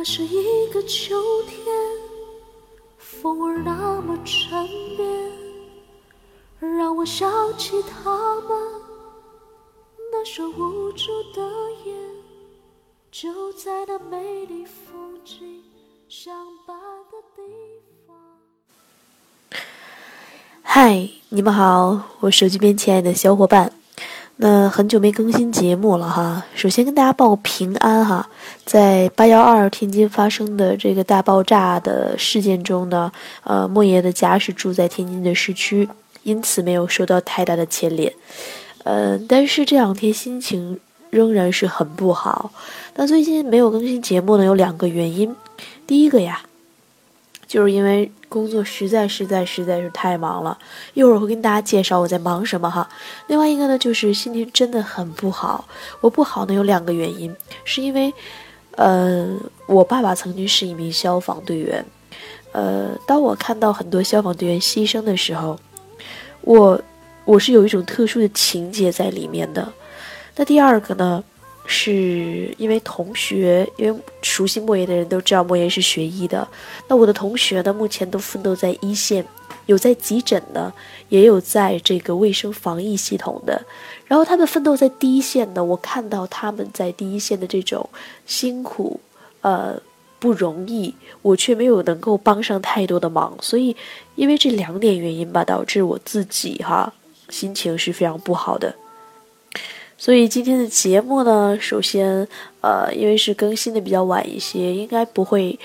那是一个秋天，风儿那么缠绵，让我想起他们那双无助的眼，就在那美丽风景相伴的地方。嗨，你们好，我手机边亲爱的小伙伴。那很久没更新节目了哈，首先跟大家报个平安哈，在八幺二天津发生的这个大爆炸的事件中呢，呃，莫爷的家是住在天津的市区，因此没有受到太大的牵连，呃，但是这两天心情仍然是很不好。那最近没有更新节目呢，有两个原因，第一个呀，就是因为。工作实在实在实在是太忙了，一会儿会跟大家介绍我在忙什么哈。另外一个呢，就是心情真的很不好。我不好呢有两个原因，是因为，呃，我爸爸曾经是一名消防队员，呃，当我看到很多消防队员牺牲的时候，我我是有一种特殊的情节在里面的。那第二个呢？是因为同学，因为熟悉莫言的人都知道莫言是学医的。那我的同学呢，目前都奋斗在一线，有在急诊的，也有在这个卫生防疫系统的。然后他们奋斗在第一线的，我看到他们在第一线的这种辛苦，呃，不容易，我却没有能够帮上太多的忙。所以，因为这两点原因吧，导致我自己哈心情是非常不好的。所以今天的节目呢，首先，呃，因为是更新的比较晚一些，应该不会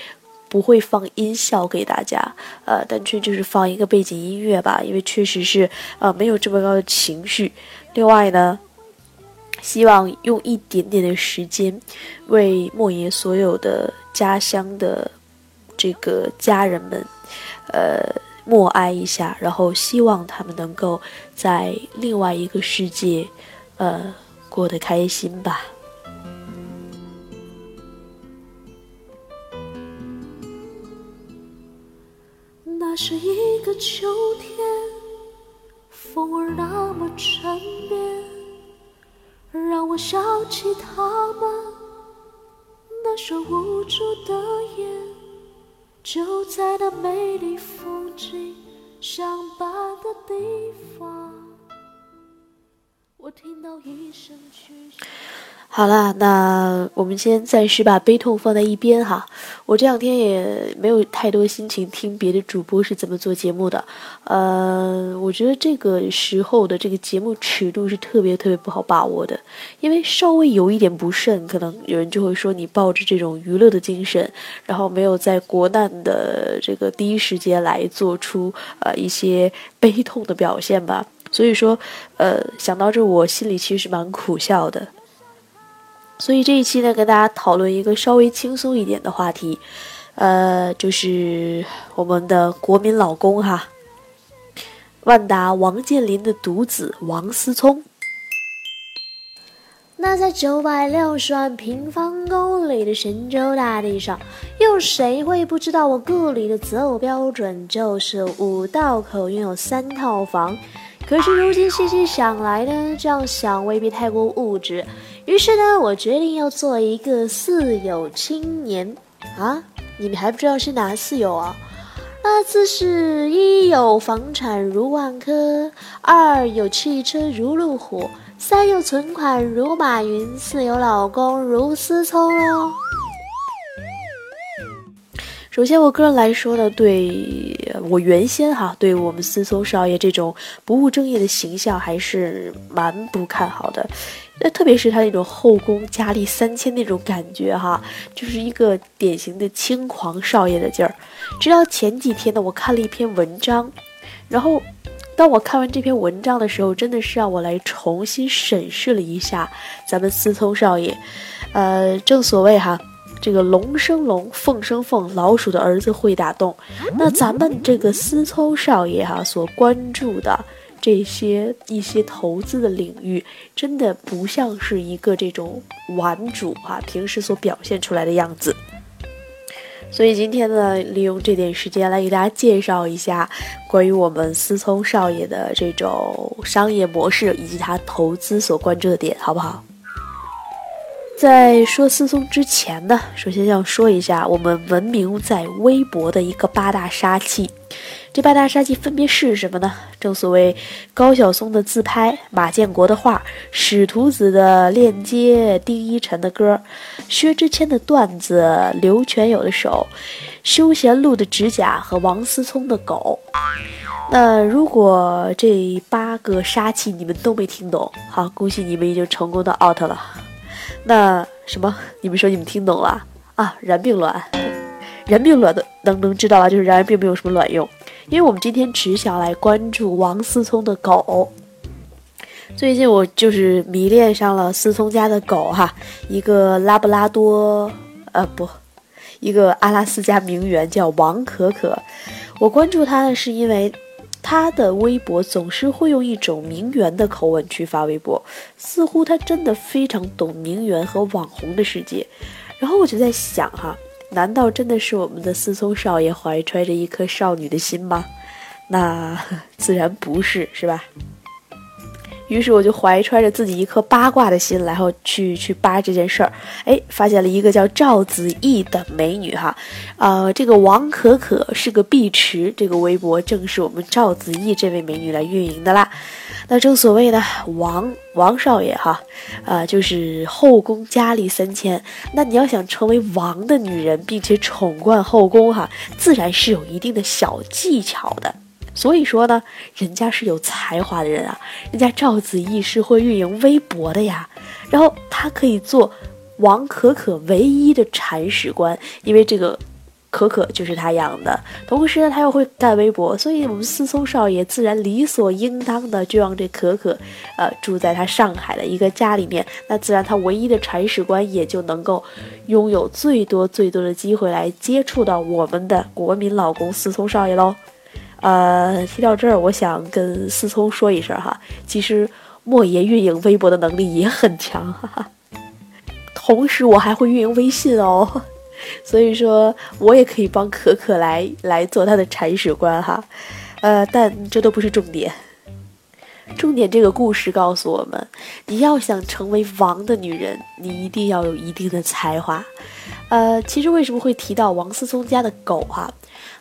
不会放音效给大家，呃，单纯就是放一个背景音乐吧，因为确实是呃没有这么高的情绪。另外呢，希望用一点点的时间，为莫言所有的家乡的这个家人们，呃，默哀一下，然后希望他们能够在另外一个世界，呃。过得开心吧。那是一个秋天，风儿那么缠绵，让我想起他们那双无助的眼，就在那美丽风景相伴的地方。好啦，那我们先暂时把悲痛放在一边哈。我这两天也没有太多心情听别的主播是怎么做节目的。呃，我觉得这个时候的这个节目尺度是特别特别不好把握的，因为稍微有一点不慎，可能有人就会说你抱着这种娱乐的精神，然后没有在国难的这个第一时间来做出呃一些悲痛的表现吧。所以说，呃，想到这，我心里其实是蛮苦笑的。所以这一期呢，跟大家讨论一个稍微轻松一点的话题，呃，就是我们的国民老公哈，万达王健林的独子王思聪。那在九百六十万平方公里的神州大地上，有谁会不知道我故里的择偶标准就是五道口拥有三套房？可是如今细细想来呢，这样想未必太过物质。于是呢，我决定要做一个四有青年啊！你们还不知道是哪四有啊？那自是一有房产如万科，二有汽车如路虎，三有存款如马云，四有老公如思聪喽。首先，我个人来说呢，对我原先哈，对我们思聪少爷这种不务正业的形象还是蛮不看好的。那特别是他那种后宫佳丽三千那种感觉哈，就是一个典型的轻狂少爷的劲儿。直到前几天呢，我看了一篇文章，然后当我看完这篇文章的时候，真的是让我来重新审视了一下咱们思聪少爷。呃，正所谓哈。这个龙生龙，凤生凤，老鼠的儿子会打洞。那咱们这个思聪少爷哈所关注的这些一些投资的领域，真的不像是一个这种玩主哈平时所表现出来的样子。所以今天呢，利用这点时间来给大家介绍一下关于我们思聪少爷的这种商业模式以及他投资所关注的点，好不好？在说思聪之前呢，首先要说一下我们闻名在微博的一个八大杀器。这八大杀器分别是什么呢？正所谓高晓松的自拍、马建国的画、史徒子的链接、丁一晨的歌、薛之谦的段子、刘全友的手、休闲路的指甲和王思聪的狗。那如果这八个杀器你们都没听懂，好，恭喜你们已经成功的 out 了。那什么？你们说你们听懂了啊？然并卵，然并卵的能能知道了，就是然而并没有什么卵用，因为我们今天只想来关注王思聪的狗。最近我就是迷恋上了思聪家的狗哈，一个拉布拉多，呃不，一个阿拉斯加名媛叫王可可。我关注它呢，是因为。他的微博总是会用一种名媛的口吻去发微博，似乎他真的非常懂名媛和网红的世界。然后我就在想哈，难道真的是我们的思聪少爷怀揣着一颗少女的心吗？那 自然不是，是吧？于是我就怀揣着自己一颗八卦的心，然后去去扒这件事儿。哎，发现了一个叫赵子毅的美女哈，呃，这个王可可是个碧池，这个微博正是我们赵子毅这位美女来运营的啦。那正所谓呢王王少爷哈，呃，就是后宫佳丽三千。那你要想成为王的女人，并且宠冠后宫哈，自然是有一定的小技巧的。所以说呢，人家是有才华的人啊，人家赵子毅是会运营微博的呀，然后他可以做王可可唯一的铲屎官，因为这个可可就是他养的，同时呢他又会干微博，所以我们思聪少爷自然理所应当的就让这可可，呃住在他上海的一个家里面，那自然他唯一的铲屎官也就能够拥有最多最多的机会来接触到我们的国民老公思聪少爷喽。呃，提到这儿，我想跟思聪说一声哈，其实莫爷运营微博的能力也很强，哈哈。同时我还会运营微信哦，所以说我也可以帮可可来来做他的铲屎官哈。呃，但这都不是重点，重点这个故事告诉我们，你要想成为王的女人，你一定要有一定的才华。呃，其实为什么会提到王思聪家的狗哈？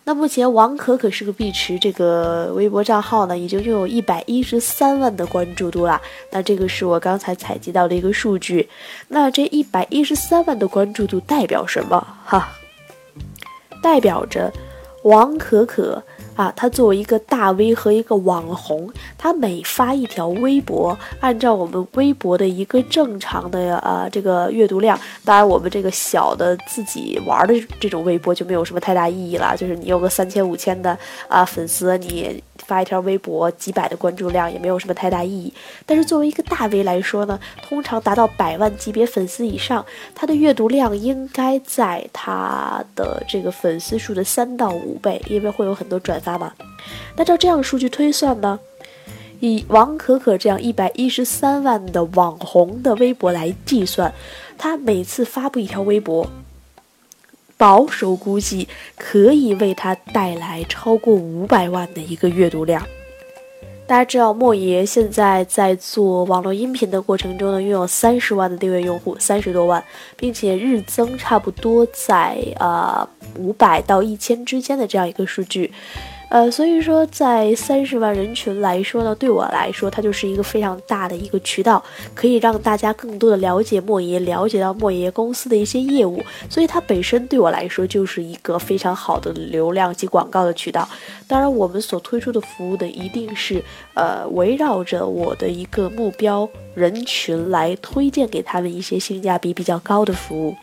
那目前王可可是个碧池，这个微博账号呢，已经拥有一百一十三万的关注度了。那这个是我刚才采集到的一个数据。那这一百一十三万的关注度代表什么？哈，代表着王可可。啊，他作为一个大 V 和一个网红，他每发一条微博，按照我们微博的一个正常的呃这个阅读量，当然我们这个小的自己玩的这种微博就没有什么太大意义了，就是你有个三千五千的啊粉丝，你。发一条微博，几百的关注量也没有什么太大意义。但是作为一个大 V 来说呢，通常达到百万级别粉丝以上，他的阅读量应该在他的这个粉丝数的三到五倍，因为会有很多转发嘛。那照这样数据推算呢，以王可可这样一百一十三万的网红的微博来计算，他每次发布一条微博。保守估计可以为他带来超过五百万的一个阅读量。大家知道，莫爷现在在做网络音频的过程中呢，拥有三十万的订阅用户，三十多万，并且日增差不多在呃五百到一千之间的这样一个数据。呃，所以说，在三十万人群来说呢，对我来说，它就是一个非常大的一个渠道，可以让大家更多的了解莫爷，了解到莫爷公司的一些业务，所以它本身对我来说就是一个非常好的流量及广告的渠道。当然，我们所推出的服务的一定是呃围绕着我的一个目标人群来推荐给他们一些性价比比较高的服务。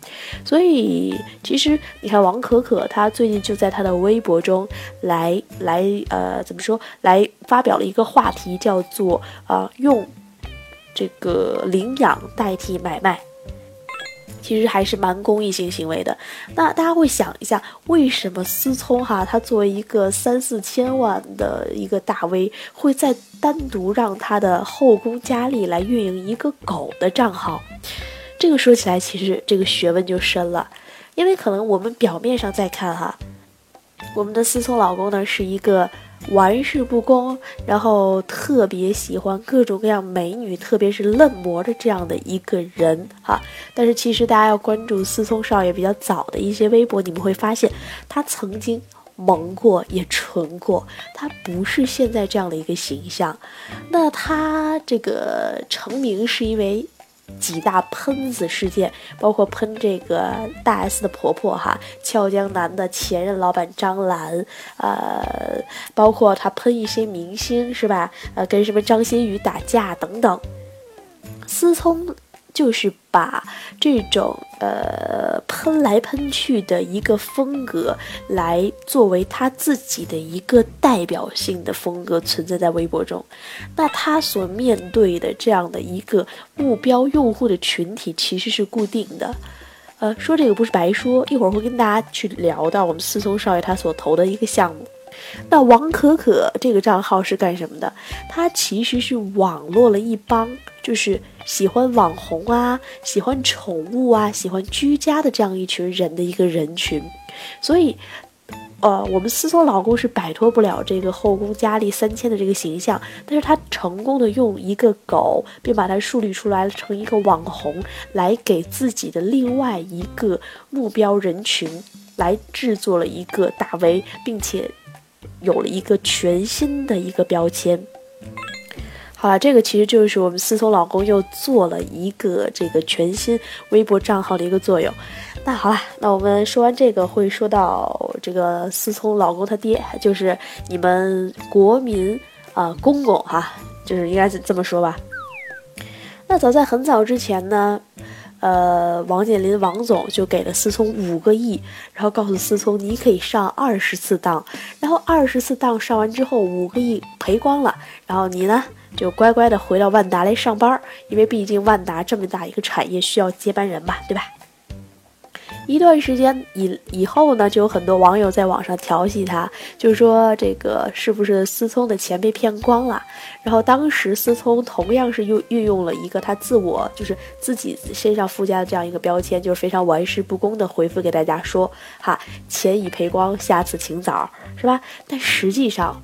所以，其实你看王可可，她最近就在她的微博中来。来，呃，怎么说？来发表了一个话题，叫做啊，用这个领养代替买卖，其实还是蛮公益性行为的。那大家会想一下，为什么思聪哈，他作为一个三四千万的一个大 V，会在单独让他的后宫佳丽来运营一个狗的账号？这个说起来，其实这个学问就深了，因为可能我们表面上在看哈。我们的思聪老公呢是一个玩世不恭，然后特别喜欢各种各样美女，特别是嫩模的这样的一个人哈。但是其实大家要关注思聪少爷比较早的一些微博，你们会发现他曾经萌过，也纯过，他不是现在这样的一个形象。那他这个成名是因为。几大喷子事件，包括喷这个大 S 的婆婆哈，俏江南的前任老板张兰，呃，包括他喷一些明星是吧？呃，跟什么张馨予打架等等，思聪。就是把这种呃喷来喷去的一个风格，来作为他自己的一个代表性的风格存在在微博中。那他所面对的这样的一个目标用户的群体其实是固定的。呃，说这个不是白说，一会儿会跟大家去聊到我们思聪少爷他所投的一个项目。那王可可这个账号是干什么的？他其实是网络了一帮就是喜欢网红啊、喜欢宠物啊、喜欢居家的这样一群人的一个人群。所以，呃，我们思聪老公是摆脱不了这个后宫佳丽三千的这个形象，但是他成功的用一个狗，并把它树立出来成一个网红，来给自己的另外一个目标人群来制作了一个大 V，并且。有了一个全新的一个标签。好了，这个其实就是我们思聪老公又做了一个这个全新微博账号的一个作用。那好了，那我们说完这个，会说到这个思聪老公他爹，就是你们国民啊公公哈，就是应该是这么说吧。那早在很早之前呢。呃，王健林王总就给了思聪五个亿，然后告诉思聪，你可以上二十次当，然后二十次当上完之后，五个亿赔光了，然后你呢就乖乖的回到万达来上班，因为毕竟万达这么大一个产业需要接班人嘛，对吧？一段时间以以后呢，就有很多网友在网上调戏他，就说这个是不是思聪的钱被骗光了？然后当时思聪同样是用运用了一个他自我就是自己身上附加的这样一个标签，就是非常玩世不恭的回复给大家说：“哈，钱已赔光，下次请早，是吧？”但实际上，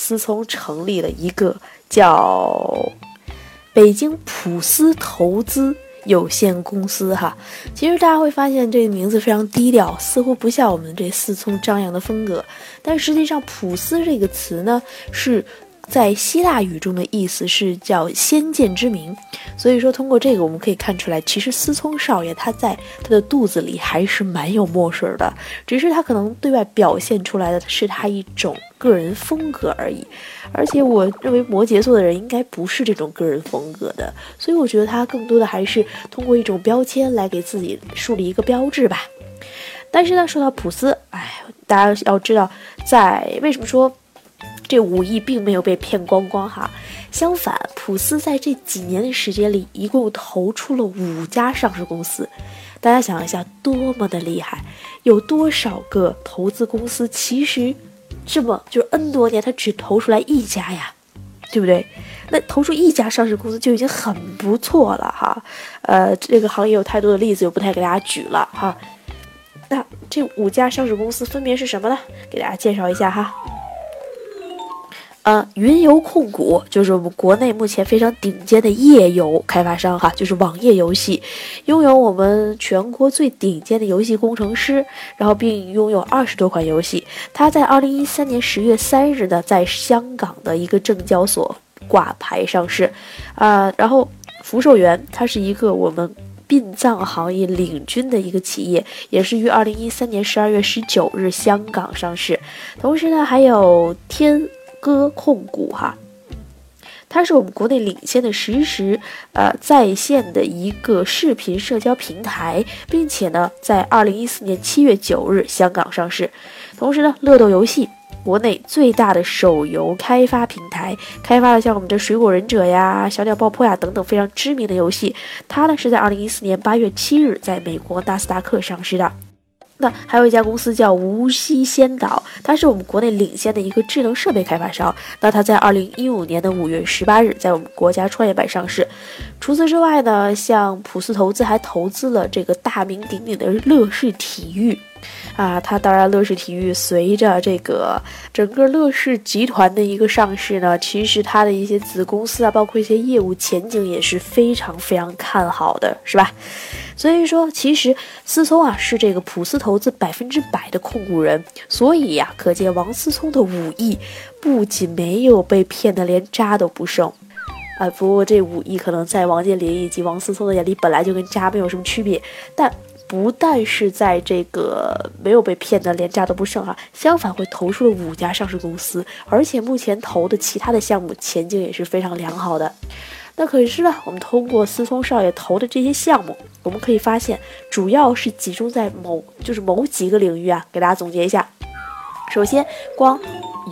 思聪成立了一个叫北京普思投资。有限公司哈，其实大家会发现这个名字非常低调，似乎不像我们这思聪张扬的风格。但实际上，普思这个词呢，是在希腊语中的意思是叫先见之明。所以说，通过这个我们可以看出来，其实思聪少爷他在他的肚子里还是蛮有墨水的，只是他可能对外表现出来的是他一种个人风格而已。而且我认为摩羯座的人应该不是这种个人风格的，所以我觉得他更多的还是通过一种标签来给自己树立一个标志吧。但是呢，说到普斯，哎，大家要知道，在为什么说这五亿并没有被骗光光哈？相反，普斯在这几年的时间里，一共投出了五家上市公司。大家想一下，多么的厉害！有多少个投资公司其实？这么就是 N 多年，他只投出来一家呀，对不对？那投出一家上市公司就已经很不错了哈。呃，这个行业有太多的例子，就不太给大家举了哈。那这五家上市公司分别是什么呢？给大家介绍一下哈。云游控股就是我们国内目前非常顶尖的页游开发商哈，就是网页游戏，拥有我们全国最顶尖的游戏工程师，然后并拥有二十多款游戏。它在二零一三年十月三日呢，在香港的一个证交所挂牌上市，啊，然后福寿园它是一个我们殡葬行业领军的一个企业，也是于二零一三年十二月十九日香港上市。同时呢，还有天。歌控股哈，它是我们国内领先的实时呃在线的一个视频社交平台，并且呢，在二零一四年七月九日香港上市。同时呢，乐豆游戏国内最大的手游开发平台，开发了像我们的水果忍者呀、小鸟爆破呀等等非常知名的游戏。它呢是在二零一四年八月七日在美国纳斯达克上市的。那还有一家公司叫无锡先导，它是我们国内领先的一个智能设备开发商。那它在二零一五年的五月十八日在我们国家创业板上市。除此之外呢，像普思投资还投资了这个大名鼎鼎的乐视体育。啊，它当然乐视体育随着这个整个乐视集团的一个上市呢，其实它的一些子公司啊，包括一些业务前景也是非常非常看好的，是吧？所以说，其实思聪啊是这个普思投资百分之百的控股人，所以呀，可见王思聪的五亿不仅没有被骗得连渣都不剩。啊，不过这五亿可能在王健林以及王思聪的眼里本来就跟渣没有什么区别，但不但是在这个没有被骗的连渣都不剩哈，相反会投出了五家上市公司，而且目前投的其他的项目前景也是非常良好的。那可是呢，我们通过思聪少爷投的这些项目，我们可以发现，主要是集中在某就是某几个领域啊，给大家总结一下。首先，光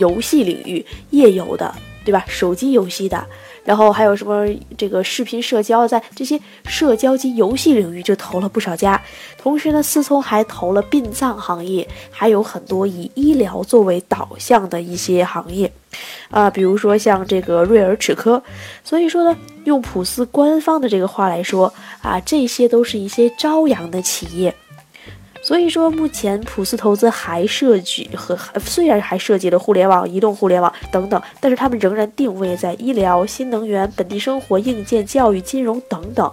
游戏领域页游的，对吧？手机游戏的。然后还有什么这个视频社交，在这些社交及游戏领域就投了不少家。同时呢，思聪还投了殡葬行业，还有很多以医疗作为导向的一些行业，啊，比如说像这个瑞尔齿科。所以说呢，用普思官方的这个话来说啊，这些都是一些朝阳的企业。所以说，目前普斯投资还涉及和虽然还涉及了互联网、移动互联网等等，但是他们仍然定位在医疗、新能源、本地生活、硬件、教育、金融等等，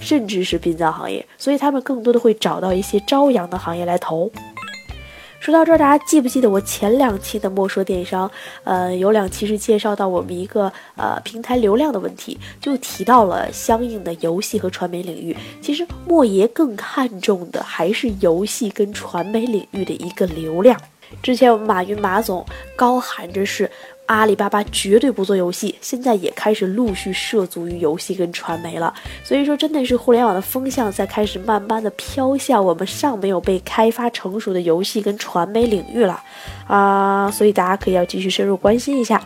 甚至是殡葬行业。所以他们更多的会找到一些朝阳的行业来投。说到这儿，大家记不记得我前两期的莫说电商？呃，有两期是介绍到我们一个呃平台流量的问题，就提到了相应的游戏和传媒领域。其实莫爷更看重的还是游戏跟传媒领域的一个流量。之前我们马云马总高喊着是。阿里巴巴绝对不做游戏，现在也开始陆续涉足于游戏跟传媒了。所以说，真的是互联网的风向在开始慢慢的飘向我们尚没有被开发成熟的游戏跟传媒领域了啊！所以大家可以要继续深入关心一下。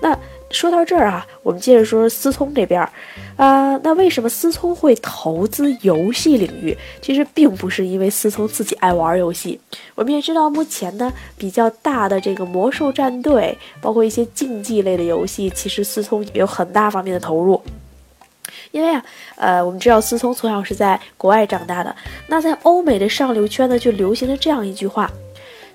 那。说到这儿啊，我们接着说思聪这边儿，啊，那为什么思聪会投资游戏领域？其实并不是因为思聪自己爱玩游戏。我们也知道，目前呢比较大的这个魔兽战队，包括一些竞技类的游戏，其实思聪有很大方面的投入。因为啊，呃，我们知道思聪从小是在国外长大的，那在欧美的上流圈呢，就流行了这样一句话。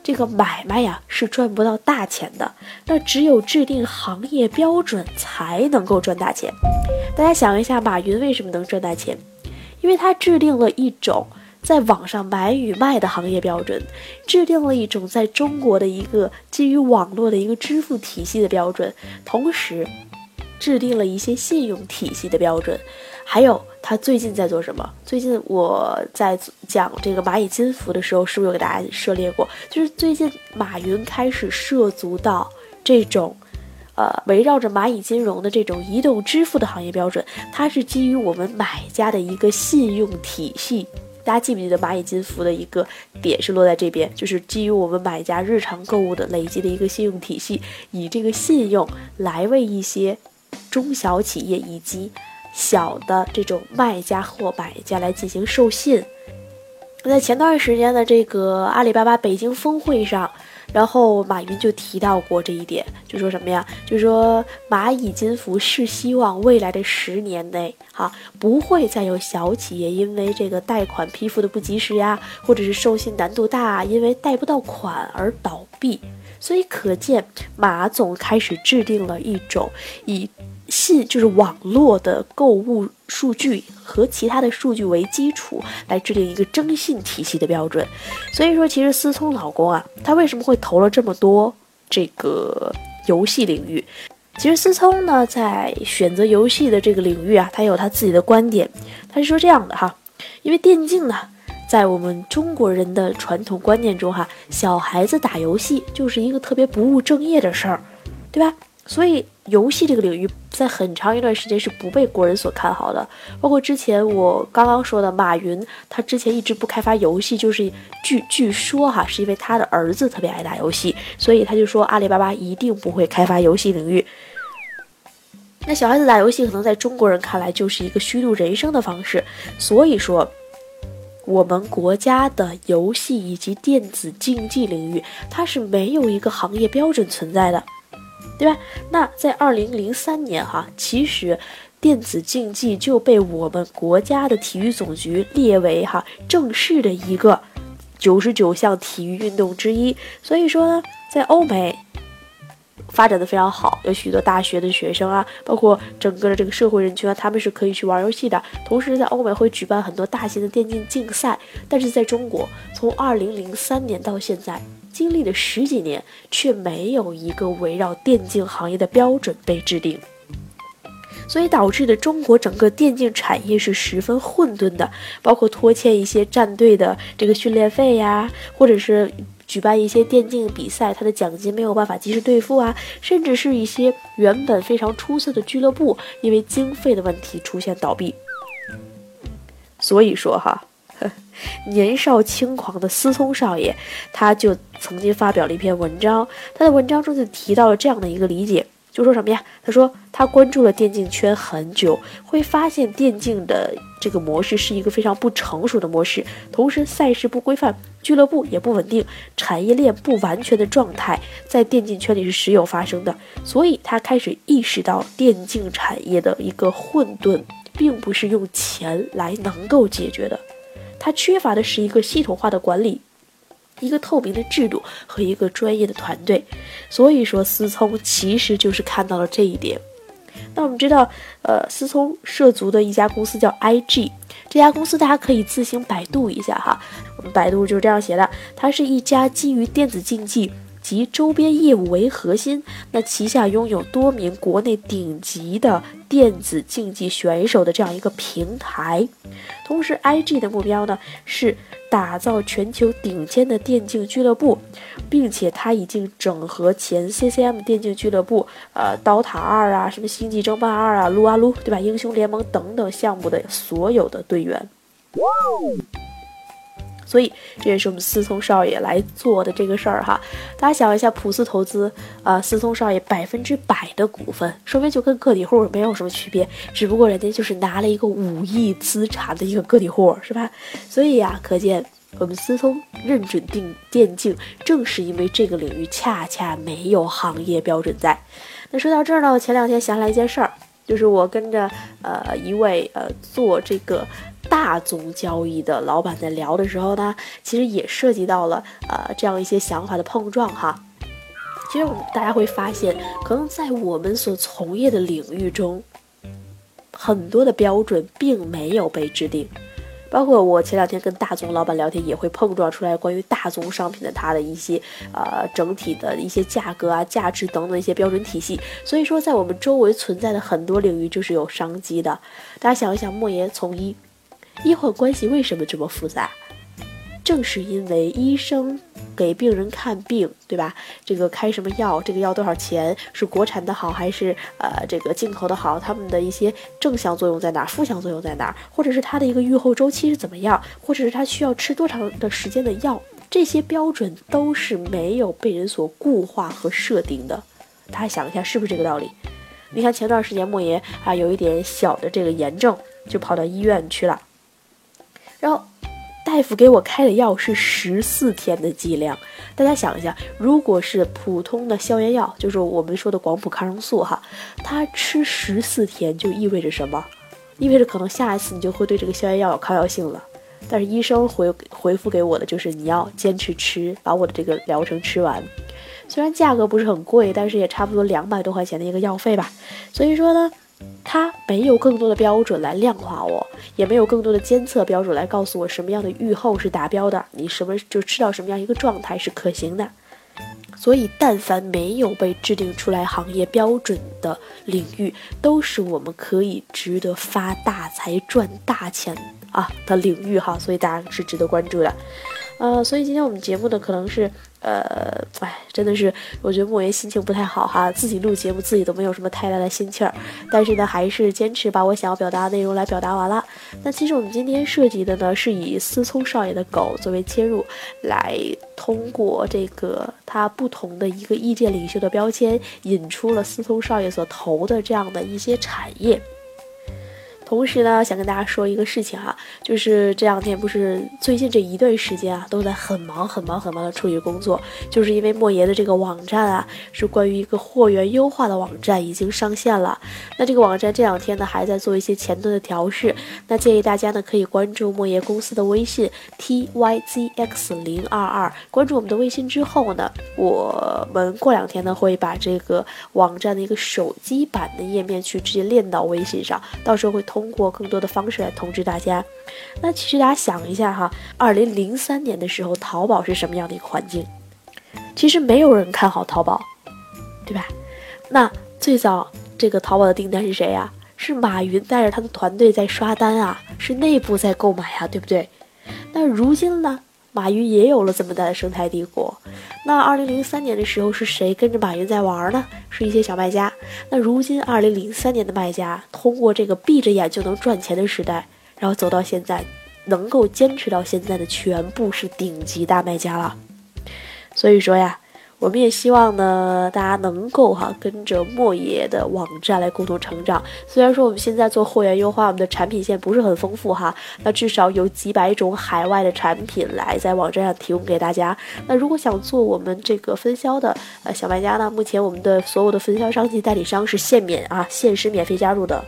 这个买卖呀是赚不到大钱的，那只有制定行业标准才能够赚大钱。大家想一下，马云为什么能赚大钱？因为他制定了一种在网上买与卖的行业标准，制定了一种在中国的一个基于网络的一个支付体系的标准，同时制定了一些信用体系的标准，还有。他最近在做什么？最近我在讲这个蚂蚁金服的时候，是不是有给大家涉猎过？就是最近马云开始涉足到这种，呃，围绕着蚂蚁金融的这种移动支付的行业标准。它是基于我们买家的一个信用体系。大家记不记得蚂蚁金服的一个点是落在这边？就是基于我们买家日常购物的累积的一个信用体系，以这个信用来为一些中小企业以及。小的这种卖家或买家来进行授信。在前段时间的这个阿里巴巴北京峰会上，然后马云就提到过这一点，就说什么呀？就说蚂蚁金服是希望未来的十年内，哈，不会再有小企业因为这个贷款批复的不及时呀，或者是授信难度大，因为贷不到款而倒闭。所以可见，马总开始制定了一种以。信就是网络的购物数据和其他的数据为基础来制定一个征信体系的标准，所以说其实思聪老公啊，他为什么会投了这么多这个游戏领域？其实思聪呢在选择游戏的这个领域啊，他有他自己的观点，他是说这样的哈，因为电竞呢，在我们中国人的传统观念中哈，小孩子打游戏就是一个特别不务正业的事儿，对吧？所以游戏这个领域在很长一段时间是不被国人所看好的，包括之前我刚刚说的马云，他之前一直不开发游戏，就是据据说哈，是因为他的儿子特别爱打游戏，所以他就说阿里巴巴一定不会开发游戏领域。那小孩子打游戏可能在中国人看来就是一个虚度人生的方式，所以说我们国家的游戏以及电子竞技领域，它是没有一个行业标准存在的。对吧？那在二零零三年哈，其实电子竞技就被我们国家的体育总局列为哈正式的一个九十九项体育运动之一。所以说呢，在欧美。发展的非常好，有许多大学的学生啊，包括整个的这个社会人群啊，他们是可以去玩游戏的。同时，在欧美会举办很多大型的电竞竞赛。但是在中国，从二零零三年到现在，经历了十几年，却没有一个围绕电竞行业的标准被制定，所以导致的中国整个电竞产业是十分混沌的，包括拖欠一些战队的这个训练费呀，或者是。举办一些电竞比赛，他的奖金没有办法及时兑付啊，甚至是一些原本非常出色的俱乐部，因为经费的问题出现倒闭。所以说哈，年少轻狂的思聪少爷，他就曾经发表了一篇文章，他的文章中就提到了这样的一个理解。就说什么呀？他说他关注了电竞圈很久，会发现电竞的这个模式是一个非常不成熟的模式，同时赛事不规范，俱乐部也不稳定，产业链不完全的状态在电竞圈里是时有发生的。所以他开始意识到电竞产业的一个混沌，并不是用钱来能够解决的，它缺乏的是一个系统化的管理。一个透明的制度和一个专业的团队，所以说思聪其实就是看到了这一点。那我们知道，呃，思聪涉足的一家公司叫 IG，这家公司大家可以自行百度一下哈。我们百度就是这样写的，它是一家基于电子竞技。及周边业务为核心，那旗下拥有多名国内顶级的电子竞技选手的这样一个平台。同时，IG 的目标呢是打造全球顶尖的电竞俱乐部，并且它已经整合前 CCM 电竞俱乐部，呃，刀塔二啊，什么星际争霸二啊，撸啊撸，对吧？英雄联盟等等项目的所有的队员。所以这也是我们思聪少爷来做的这个事儿哈，大家想一下，普斯投资啊，思聪少爷百分之百的股份，说明就跟个体户没有什么区别，只不过人家就是拿了一个五亿资产的一个个体户，是吧？所以呀，可见我们思聪认准定电竞，正是因为这个领域恰恰没有行业标准在。那说到这儿呢，我前两天想起来一件事儿，就是我跟着呃一位呃做这个。大宗交易的老板在聊的时候呢，其实也涉及到了呃这样一些想法的碰撞哈。其实我们大家会发现，可能在我们所从业的领域中，很多的标准并没有被制定。包括我前两天跟大宗老板聊天，也会碰撞出来关于大宗商品的它的一些呃整体的一些价格啊、价值等等一些标准体系。所以说，在我们周围存在的很多领域就是有商机的。大家想一想，莫言从医。医患关系为什么这么复杂？正是因为医生给病人看病，对吧？这个开什么药，这个药多少钱，是国产的好还是呃这个进口的好？他们的一些正向作用在哪儿，负向作用在哪儿？或者是它的一个预后周期是怎么样？或者是它需要吃多长的时间的药？这些标准都是没有被人所固化和设定的。大家想一下，是不是这个道理？你看前段时间莫言啊，有一点小的这个炎症，就跑到医院去了。然后，大夫给我开的药是十四天的剂量。大家想一下，如果是普通的消炎药，就是我们说的广谱抗生素，哈，它吃十四天就意味着什么？意味着可能下一次你就会对这个消炎药有抗药性了。但是医生回回复给我的就是你要坚持吃，把我的这个疗程吃完。虽然价格不是很贵，但是也差不多两百多块钱的一个药费吧。所以说呢。它没有更多的标准来量化我，也没有更多的监测标准来告诉我什么样的预后是达标的，你什么就吃到什么样一个状态是可行的。所以，但凡没有被制定出来行业标准的领域，都是我们可以值得发大财、赚大钱啊的领域哈。所以大家是值得关注的。呃，所以今天我们节目呢，可能是。呃，哎，真的是，我觉得莫言心情不太好哈，自己录节目自己都没有什么太大的心气儿，但是呢，还是坚持把我想要表达的内容来表达完了。那其实我们今天设计的呢，是以思聪少爷的狗作为切入，来通过这个他不同的一个意见领袖的标签，引出了思聪少爷所投的这样的一些产业。同时呢，想跟大家说一个事情哈，就是这两天不是最近这一段时间啊，都在很忙很忙很忙的处理工作，就是因为莫爷的这个网站啊，是关于一个货源优化的网站，已经上线了。那这个网站这两天呢，还在做一些前端的调试。那建议大家呢，可以关注莫爷公司的微信 t y z x 零二二，关注我们的微信之后呢，我们过两天呢会把这个网站的一个手机版的页面去直接链到微信上，到时候会通。通过更多的方式来通知大家。那其实大家想一下哈，二零零三年的时候，淘宝是什么样的一个环境？其实没有人看好淘宝，对吧？那最早这个淘宝的订单是谁呀？是马云带着他的团队在刷单啊，是内部在购买啊，对不对？那如今呢？马云也有了这么大的生态帝国。那二零零三年的时候，是谁跟着马云在玩呢？是一些小卖家。那如今二零零三年的卖家，通过这个闭着眼就能赚钱的时代，然后走到现在，能够坚持到现在的，全部是顶级大卖家了。所以说呀。我们也希望呢，大家能够哈跟着莫爷的网站来共同成长。虽然说我们现在做货源优化，我们的产品线不是很丰富哈，那至少有几百种海外的产品来在网站上提供给大家。那如果想做我们这个分销的呃小卖家呢，目前我们的所有的分销商及代理商是限免啊，限时免费加入的。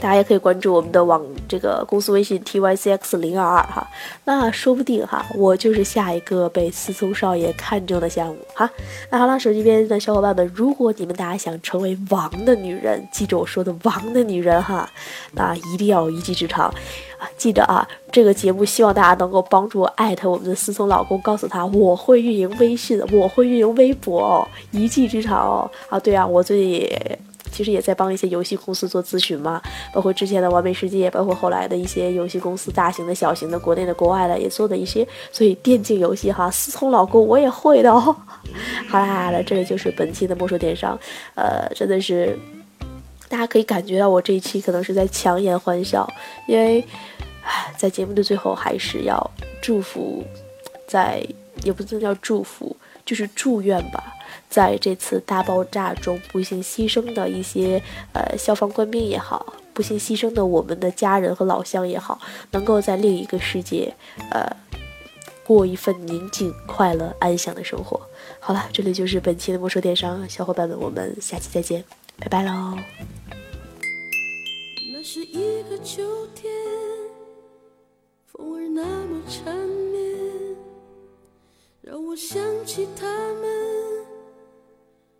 大家也可以关注我们的网这个公司微信 t y c x 零二二哈，那说不定哈，我就是下一个被思聪少爷看中的项目哈。那好了，手机边的小伙伴们，如果你们大家想成为王的女人，记住我说的王的女人哈，那一定要有一技之长啊！记得啊，这个节目希望大家能够帮助艾特我们的思聪老公，告诉他我会运营微信，我会运营微博哦，一技之长哦啊！对啊，我最近。其实也在帮一些游戏公司做咨询嘛，包括之前的完美世界，包括后来的一些游戏公司，大型的、小型的、国内的、国外的，也做的一些。所以电竞游戏哈，思聪老公我也会的哦。好啦好啦，这里就是本期的魔兽电商，呃，真的是大家可以感觉到我这一期可能是在强颜欢笑，因为在节目的最后还是要祝福，在也不能叫祝福，就是祝愿吧。在这次大爆炸中不幸牺牲的一些呃消防官兵也好，不幸牺牲的我们的家人和老乡也好，能够在另一个世界，呃，过一份宁静、快乐、安详的生活。好了，这里就是本期的魔兽电商，小伙伴们，我们下期再见，拜拜喽。那是一个秋天，风儿那么缠绵，让我想起他们。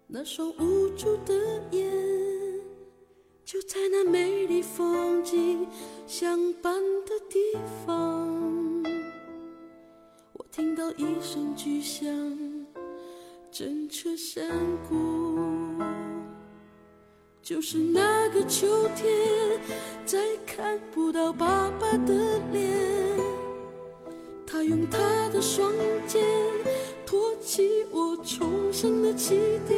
那双无助的眼，就在那美丽风景相伴的地方，我听到一声巨响，震彻山谷。就是那个秋天，再看不到爸爸的脸，他用他的双肩。起点，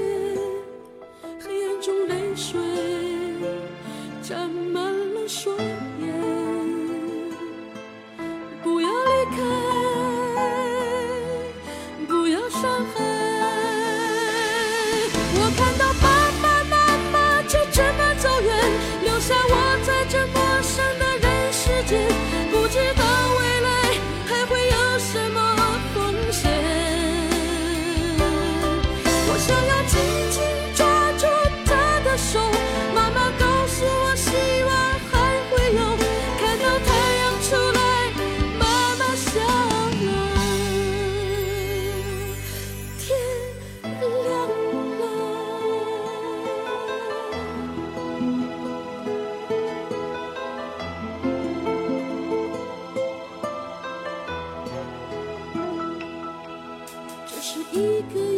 一个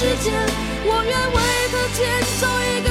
世间，我愿为他建造一个。